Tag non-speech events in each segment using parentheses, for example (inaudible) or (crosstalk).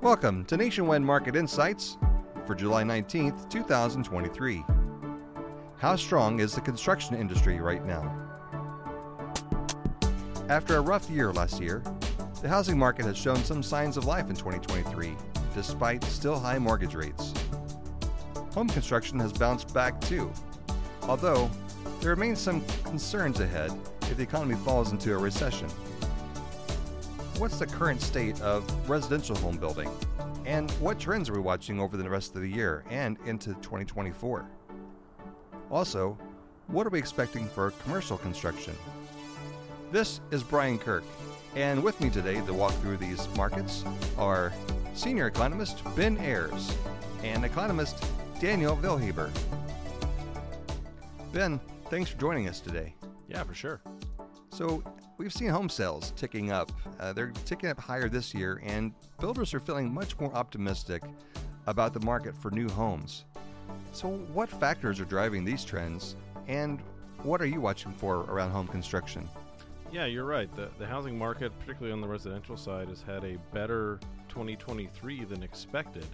Welcome to Nationwide Market Insights for July 19th, 2023. How strong is the construction industry right now? After a rough year last year, the housing market has shown some signs of life in 2023, despite still high mortgage rates. Home construction has bounced back too, although there remains some concerns ahead if the economy falls into a recession. What's the current state of residential home building? And what trends are we watching over the rest of the year and into 2024? Also, what are we expecting for commercial construction? This is Brian Kirk, and with me today to walk through these markets are senior economist Ben Ayers and economist Daniel Vielhaber. Ben, thanks for joining us today. Yeah, for sure. So, we've seen home sales ticking up. Uh, they're ticking up higher this year, and builders are feeling much more optimistic about the market for new homes. So, what factors are driving these trends, and what are you watching for around home construction? Yeah, you're right. The, the housing market, particularly on the residential side, has had a better 2023 than expected.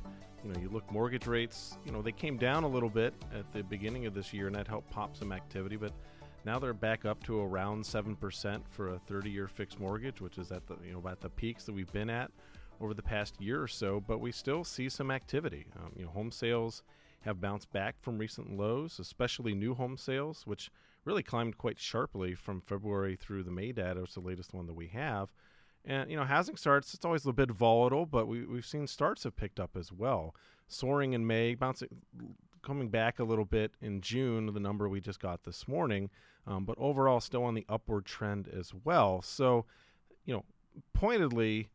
You know, you look mortgage rates, you know, they came down a little bit at the beginning of this year, and that helped pop some activity, but now they're back up to around seven percent for a 30-year fixed mortgage, which is at the you know at the peaks that we've been at over the past year or so. But we still see some activity. Um, you know, home sales have bounced back from recent lows, especially new home sales, which really climbed quite sharply from February through the May data. which is the latest one that we have. And you know, housing starts it's always a bit volatile, but we we've seen starts have picked up as well, soaring in May, bouncing, coming back a little bit in June, the number we just got this morning um, but overall still on the upward trend as well. So, you know, pointedly,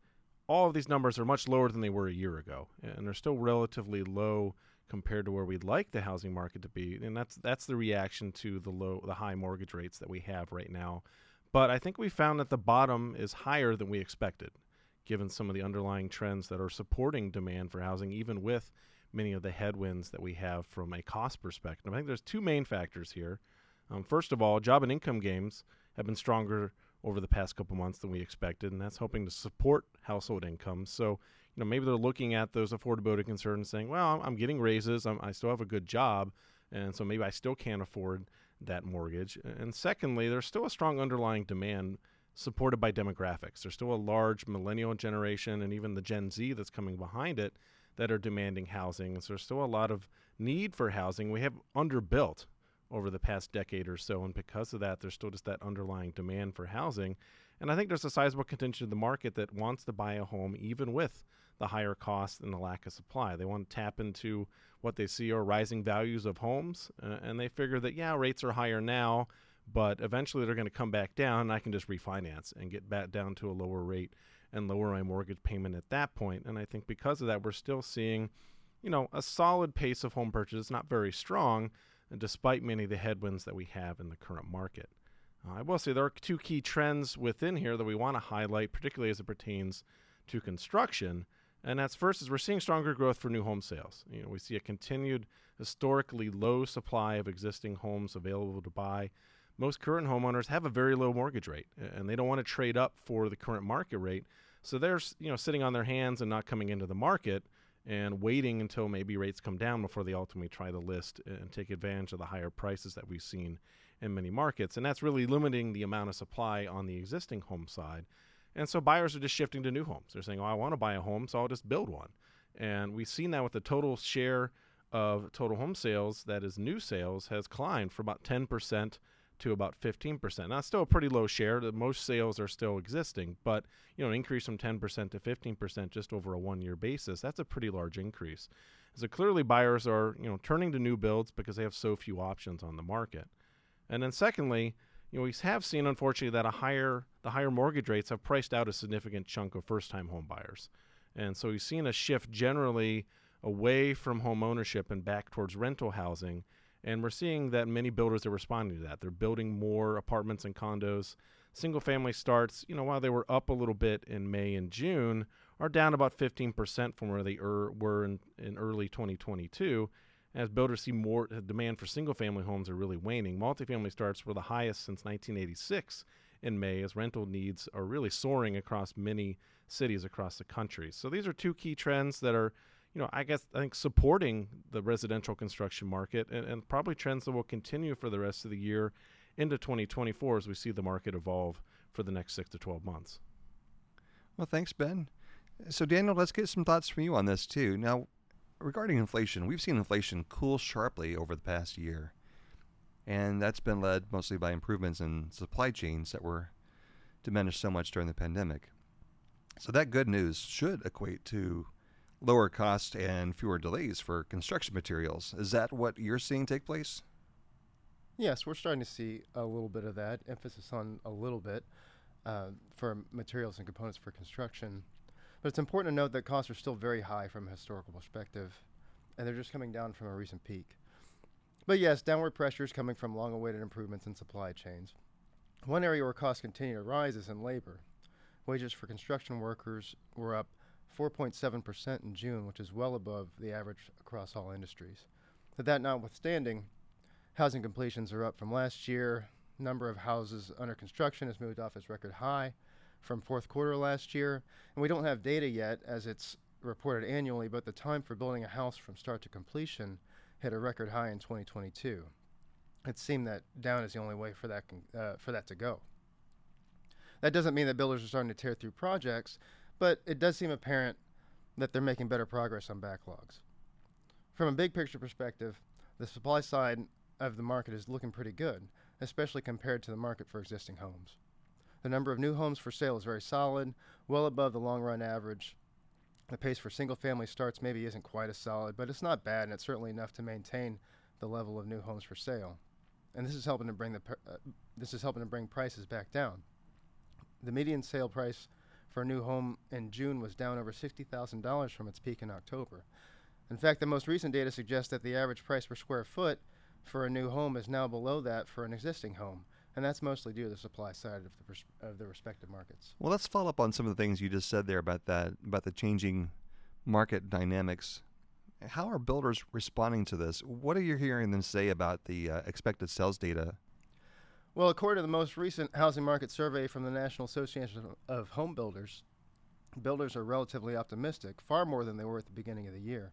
all of these numbers are much lower than they were a year ago, and they're still relatively low compared to where we'd like the housing market to be. And that's that's the reaction to the low, the high mortgage rates that we have right now. But I think we found that the bottom is higher than we expected, given some of the underlying trends that are supporting demand for housing, even with many of the headwinds that we have from a cost perspective. I think there's two main factors here. Um, first of all, job and income gains have been stronger over the past couple months than we expected, and that's helping to support household incomes. So, you know, maybe they're looking at those affordability concerns saying, well, I'm getting raises, I'm, I still have a good job, and so maybe I still can't afford that mortgage. And secondly, there's still a strong underlying demand supported by demographics. There's still a large millennial generation and even the Gen Z that's coming behind it that are demanding housing. So there's still a lot of need for housing. We have underbuilt over the past decade or so. And because of that, there's still just that underlying demand for housing. And I think there's a sizable contingent of the market that wants to buy a home even with the higher cost and the lack of supply. They want to tap into what they see are rising values of homes. Uh, and they figure that, yeah, rates are higher now, but eventually they're going to come back down and I can just refinance and get back down to a lower rate and lower my mortgage payment at that point. And I think because of that, we're still seeing, you know, a solid pace of home purchases, not very strong, despite many of the headwinds that we have in the current market. Uh, I will say there are two key trends within here that we want to highlight, particularly as it pertains to construction. And that's first is we're seeing stronger growth for new home sales. You know, we see a continued historically low supply of existing homes available to buy. Most current homeowners have a very low mortgage rate, and they don't want to trade up for the current market rate. So they're you know sitting on their hands and not coming into the market and waiting until maybe rates come down before they ultimately try to list and take advantage of the higher prices that we've seen in many markets. And that's really limiting the amount of supply on the existing home side. And so buyers are just shifting to new homes. They're saying, oh, I want to buy a home, so I'll just build one. And we've seen that with the total share of total home sales, that is new sales, has climbed for about 10% to about 15%. Now, still a pretty low share. Most sales are still existing, but you know, an increase from 10% to 15% just over a one-year basis, that's a pretty large increase. So clearly buyers are, you know, turning to new builds because they have so few options on the market. And then secondly, you know, we have seen unfortunately that a higher the higher mortgage rates have priced out a significant chunk of first-time home buyers. And so we've seen a shift generally away from home ownership and back towards rental housing and we're seeing that many builders are responding to that. They're building more apartments and condos. Single family starts, you know, while they were up a little bit in May and June, are down about 15% from where they er, were in, in early 2022. As builders see more demand for single family homes are really waning. Multifamily starts were the highest since 1986 in May as rental needs are really soaring across many cities across the country. So these are two key trends that are, you know, I guess I think supporting the residential construction market and, and probably trends that will continue for the rest of the year into 2024 as we see the market evolve for the next six to 12 months. Well, thanks, Ben. So, Daniel, let's get some thoughts from you on this too. Now, regarding inflation, we've seen inflation cool sharply over the past year, and that's been led mostly by improvements in supply chains that were diminished so much during the pandemic. So, that good news should equate to lower costs and fewer delays for construction materials. Is that what you're seeing take place? Yes, we're starting to see a little bit of that, emphasis on a little bit uh, for materials and components for construction. But it's important to note that costs are still very high from a historical perspective, and they're just coming down from a recent peak. But yes, downward pressure is coming from long awaited improvements in supply chains. One area where costs continue to rise is in labor. Wages for construction workers were up 4.7% in June, which is well above the average across all industries. But that notwithstanding, housing completions are up from last year. Number of houses under construction has moved off its record high from fourth quarter last year. And we don't have data yet as it's reported annually, but the time for building a house from start to completion hit a record high in 2022. It seemed that down is the only way for that uh, for that to go. That doesn't mean that builders are starting to tear through projects, but it does seem apparent that they're making better progress on backlogs. From a big picture perspective, the supply side of the market is looking pretty good, especially compared to the market for existing homes. The number of new homes for sale is very solid, well above the long run average. The pace for single family starts maybe isn't quite as solid, but it's not bad and it's certainly enough to maintain the level of new homes for sale. And this is helping to bring the uh, this is helping to bring prices back down. The median sale price for a new home in June was down over $60,000 from its peak in October. In fact, the most recent data suggests that the average price per square foot for a new home is now below that for an existing home and that's mostly due to the supply side of the pers- of the respective markets. Well, let's follow up on some of the things you just said there about that about the changing market dynamics. How are builders responding to this? What are you hearing them say about the uh, expected sales data? Well, according to the most recent housing market survey from the National Association of Home Builders, builders are relatively optimistic, far more than they were at the beginning of the year.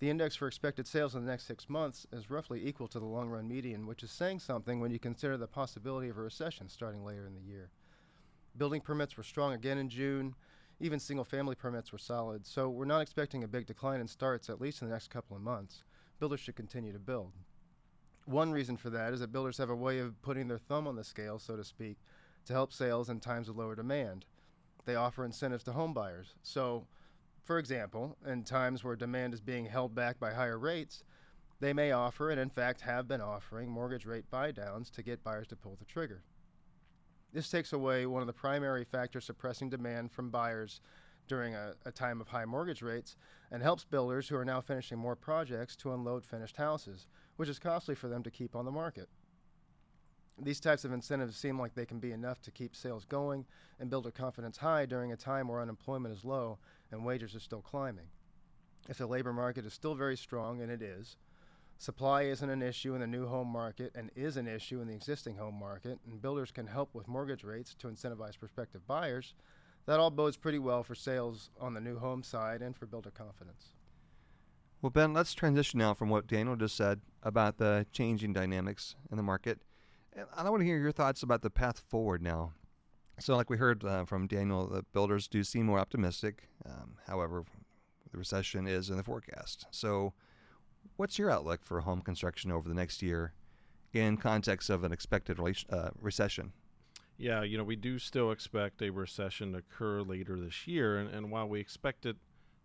The index for expected sales in the next six months is roughly equal to the long run median, which is saying something when you consider the possibility of a recession starting later in the year. Building permits were strong again in June. Even single family permits were solid, so we're not expecting a big decline in starts, at least in the next couple of months. Builders should continue to build. One reason for that is that builders have a way of putting their thumb on the scale, so to speak, to help sales in times of lower demand. They offer incentives to homebuyers. So, for example, in times where demand is being held back by higher rates, they may offer, and in fact have been offering, mortgage rate buydowns to get buyers to pull the trigger. This takes away one of the primary factors suppressing demand from buyers during a, a, time of high mortgage rates and helps builders who are now finishing more projects to unload finished houses, which is costly for them to keep on the market. These types of incentives seem like they can be enough to keep sales going and builder confidence high during a time where unemployment is low and wages are still climbing. If the labor market is still very strong, and it is, supply isn't an issue in the new home market and is an issue in the existing home market, and builders can help with mortgage rates to incentivize prospective buyers, that all bodes pretty well for sales on the new home side and for builder confidence. Well, Ben, let's transition now from what Daniel just said about the changing dynamics in the market. And I want to hear your thoughts about the path forward now. So, like we heard uh, from Daniel, the builders do seem more optimistic. Um, however, the recession is in the forecast. So, what's your outlook for home construction over the next year in context of an expected uh, recession? Yeah, you know, we do still expect a recession to occur later this year. And, and while we expect it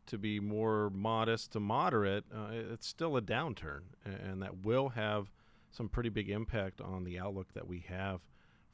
to be more modest to moderate, uh, it's still a downturn. And, that will have some pretty big impact on the outlook that we have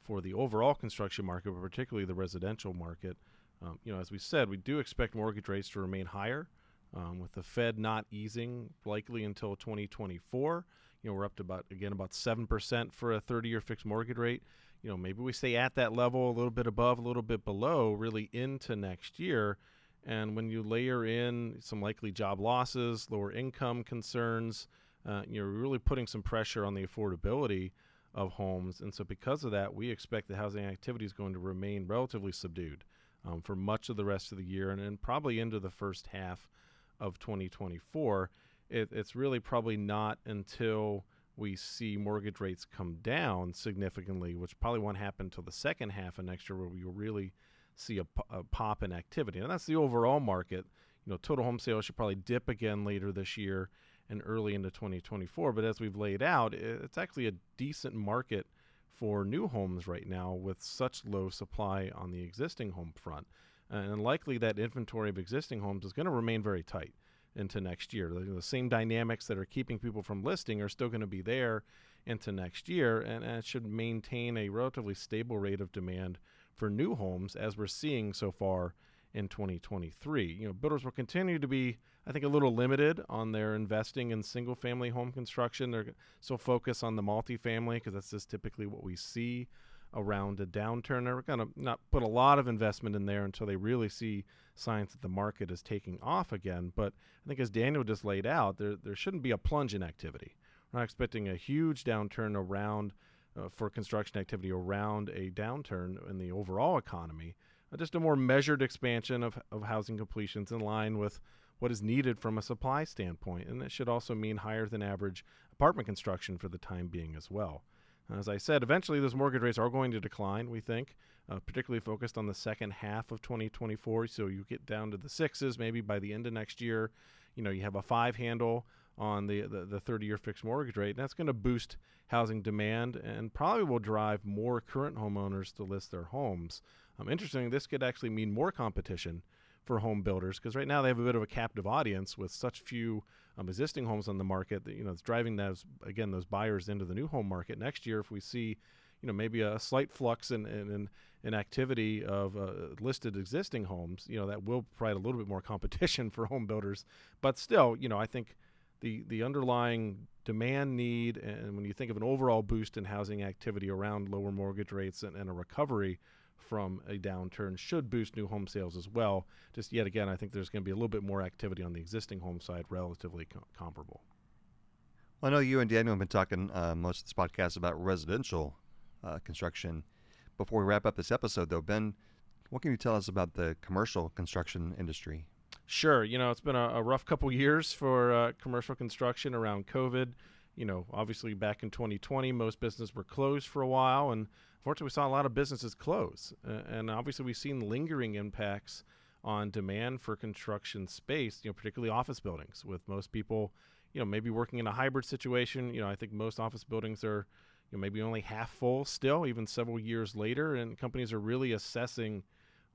for the overall construction market, but particularly the residential market. Um, you know, as we said, we do expect mortgage rates to remain higher, um, with the Fed not easing likely until 2024. You know, we're up to about again about seven percent for a 30-year fixed mortgage rate. You know, maybe we stay at that level, a little bit above, a little bit below, really into next year. And when you layer in some likely job losses, lower income concerns, uh, you're really putting some pressure on the affordability of homes. And so, because of that, we expect the housing activity is going to remain relatively subdued um, for much of the rest of the year and, and probably into the first half of 2024. It, it's really probably not until we see mortgage rates come down significantly, which probably won't happen until the second half of next year, where we will really see a, a pop in activity. And that's the overall market. You know, total home sales should probably dip again later this year and early into 2024. But as we've laid out, it's actually a decent market for new homes right now with such low supply on the existing home front. And likely that inventory of existing homes is going to remain very tight into next year. The, same dynamics that are keeping people from listing are still going to be there into next year, and, and it should maintain a relatively stable rate of demand for new homes as we're seeing so far in 2023. You know, builders will continue to be, I think, a little limited on their investing in single family home construction. They're still focused on the multifamily because that's just typically what we see around a downturn. They're going to not put a lot of investment in there until they really see signs that the market is taking off again. But I think as Daniel just laid out, there there shouldn't be a plunge in activity. We're not expecting a huge downturn around uh, for construction activity around a downturn in the overall economy. Uh, just a more measured expansion of, of housing completions in line with what is needed from a supply standpoint. And it should also mean higher than average apartment construction for the time being as well. As I said, eventually those mortgage rates are going to decline, we think, uh, particularly focused on the second half of 2024. So you get down to the sixes maybe by the end of next year. You know, you have a five handle on the, the, the 30 year fixed mortgage rate. And that's going to boost housing demand and probably will drive more current homeowners to list their homes. Um, interestingly, this could actually mean more competition for home builders because right now they have a bit of a captive audience with such few um, existing homes on the market that you know it's driving those again those buyers into the new home market next year if we see you know maybe a slight flux in in, in activity of uh, listed existing homes you know that will provide a little bit more competition (laughs) for home builders but still you know I think the the underlying demand need and when you think of an overall boost in housing activity around lower mortgage rates and, and a recovery from a downturn should boost new home sales as well. Just yet again, I think there's going to be a little bit more activity on the existing home side, relatively co- comparable. Well, I know you and Daniel have been talking uh, most of this podcast about residential uh, construction. Before we wrap up this episode, though, Ben, what can you tell us about the commercial construction industry? Sure. You know, it's been a, a rough couple (laughs) years for uh, commercial construction around COVID. You know, obviously back in 2020, most businesses were closed for a while, and Unfortunately, we saw a lot of businesses close, uh, and obviously we've seen lingering impacts on demand for construction space. You know, particularly office buildings, with most people, you know, maybe working in a hybrid situation. You know, I think most office buildings are, you know, maybe only half full still, even several years later, and companies are really assessing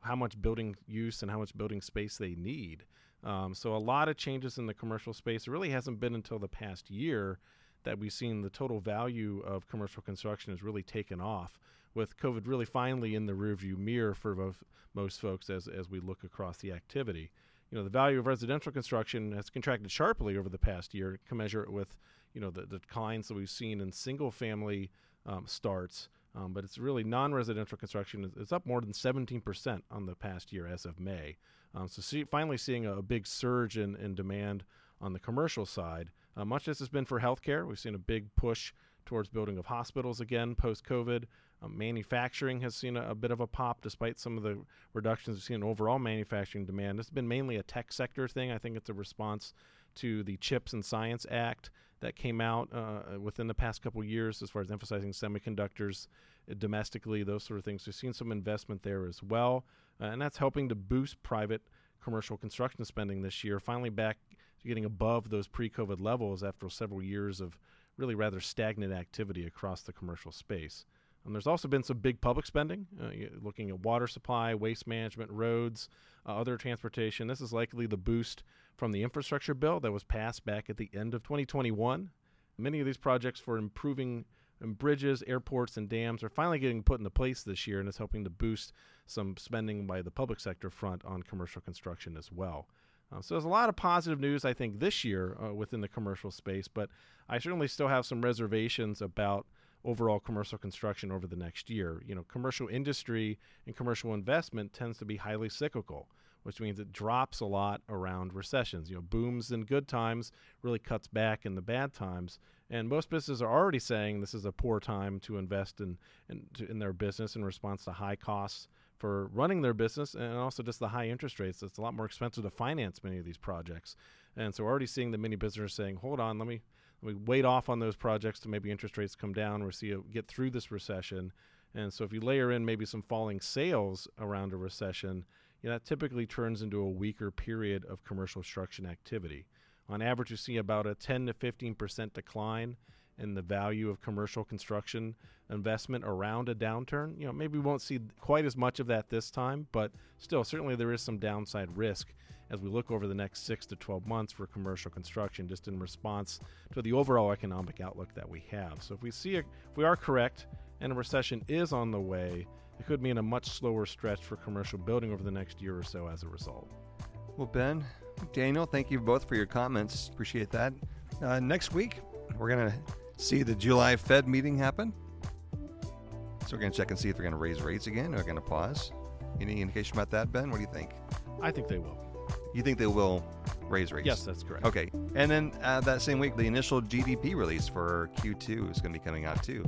how much building use and how much building space they need. Um, so a lot of changes in the commercial space. It really hasn't been until the past year that we've seen the total value of commercial construction has really taken off with COVID really finally in the rearview mirror for most folks as, as we look across the activity. You know, the value of residential construction has contracted sharply over the past year. It with, you know, the, the declines that we've seen in single family um, starts. Um, but it's really non-residential construction is, up more than 17% on the past year as of May. Um, so see, finally seeing a, big surge in, in demand on the commercial side. Uh, much as has been for healthcare, we've seen a big push towards building of hospitals again post COVID. Um, manufacturing has seen a, a, bit of a pop despite some of the reductions we've seen in overall manufacturing demand. It's been mainly a tech sector thing. I think it's a response to the Chips and Science Act that came out uh, within the past couple years as far as emphasizing semiconductors uh, domestically, those sort of things. We've seen some investment there as well, uh, and that's helping to boost private commercial construction spending this year, finally back to getting above those pre COVID levels after several years of really rather stagnant activity across the commercial space. Um, there's also been some big public spending, uh, looking at water supply, waste management, roads, uh, other transportation. This is likely the boost from the infrastructure bill that was passed back at the end of 2021. Many of these projects for improving um, bridges, airports, and dams are finally getting put into place this year, and is helping to boost some spending by the public sector front on commercial construction as well. Uh, so there's a lot of positive news, I think, this year uh, within the commercial space, but I certainly still have some reservations about overall commercial construction over the next year. You know, commercial industry and commercial investment tends to be highly cyclical, which means it drops a lot around recessions. You know, booms in good times really cuts back in the bad times, And most businesses are already saying this is a poor time to invest in in, to, in their business in response to high costs for running their business and also just the high interest rates. It's a lot more expensive to finance many of these projects. And so we're already seeing the many businesses saying, hold on, let me me wait off on those projects to maybe interest rates come down or see a, get through this recession. And so if you layer in maybe some falling sales around a recession, you know, that typically turns into a weaker period of commercial construction activity. On average, you see about a 10 to 15 percent decline in the value of commercial construction investment around a downturn. You know, maybe we won't see quite as much of that this time, but still, certainly there is some downside risk as we look over the next six to 12 months for commercial construction, just in response to the overall economic outlook that we have. So if we see, a, if we are correct, and a recession is on the way, it could mean a much slower stretch for commercial building over the next year or so as a result. Well, Ben, Daniel, thank you both for your comments. Appreciate that. Uh, next week, we're going to see the July Fed meeting happen. So we're going to check and see if they're going to raise rates again or going to pause. Any indication about that, Ben? What do you think? I think they will. You think they will raise rates? Yes, that's correct. Okay. And then uh, that same week, the initial GDP release for Q2 is going to be coming out too.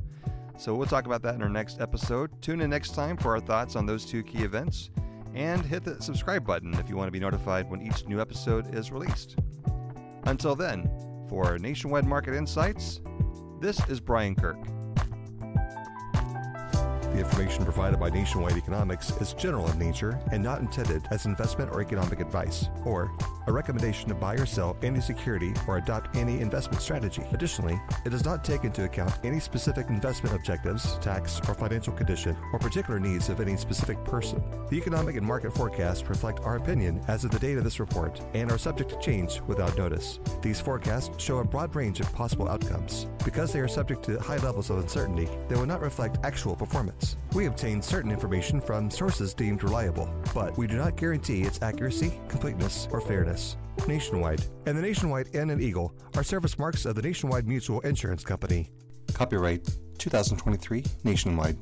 So we'll talk about that in our next episode. Tune in next time for our thoughts on those two key events. And hit the subscribe button if you want to be notified when each new episode is released. Until then, for Nationwide Market Insights, this is Brian Kirk. Information provided by Nationwide Economics is general in nature and not intended as investment or economic advice, or a recommendation to buy or sell any security or adopt any investment strategy. Additionally, it does not take into account any specific investment objectives, tax or financial condition, or particular needs of any specific person. The economic and market forecasts reflect our opinion as of the date of this report and are subject to change without notice. These forecasts show a broad range of possible outcomes. Because they are subject to high levels of uncertainty, they will not reflect actual performance. We obtain certain information from sources deemed reliable, but we do not guarantee its accuracy, completeness, or fairness. Nationwide and the Nationwide N and Eagle are service marks of the Nationwide Mutual Insurance Company. Copyright 2023 Nationwide.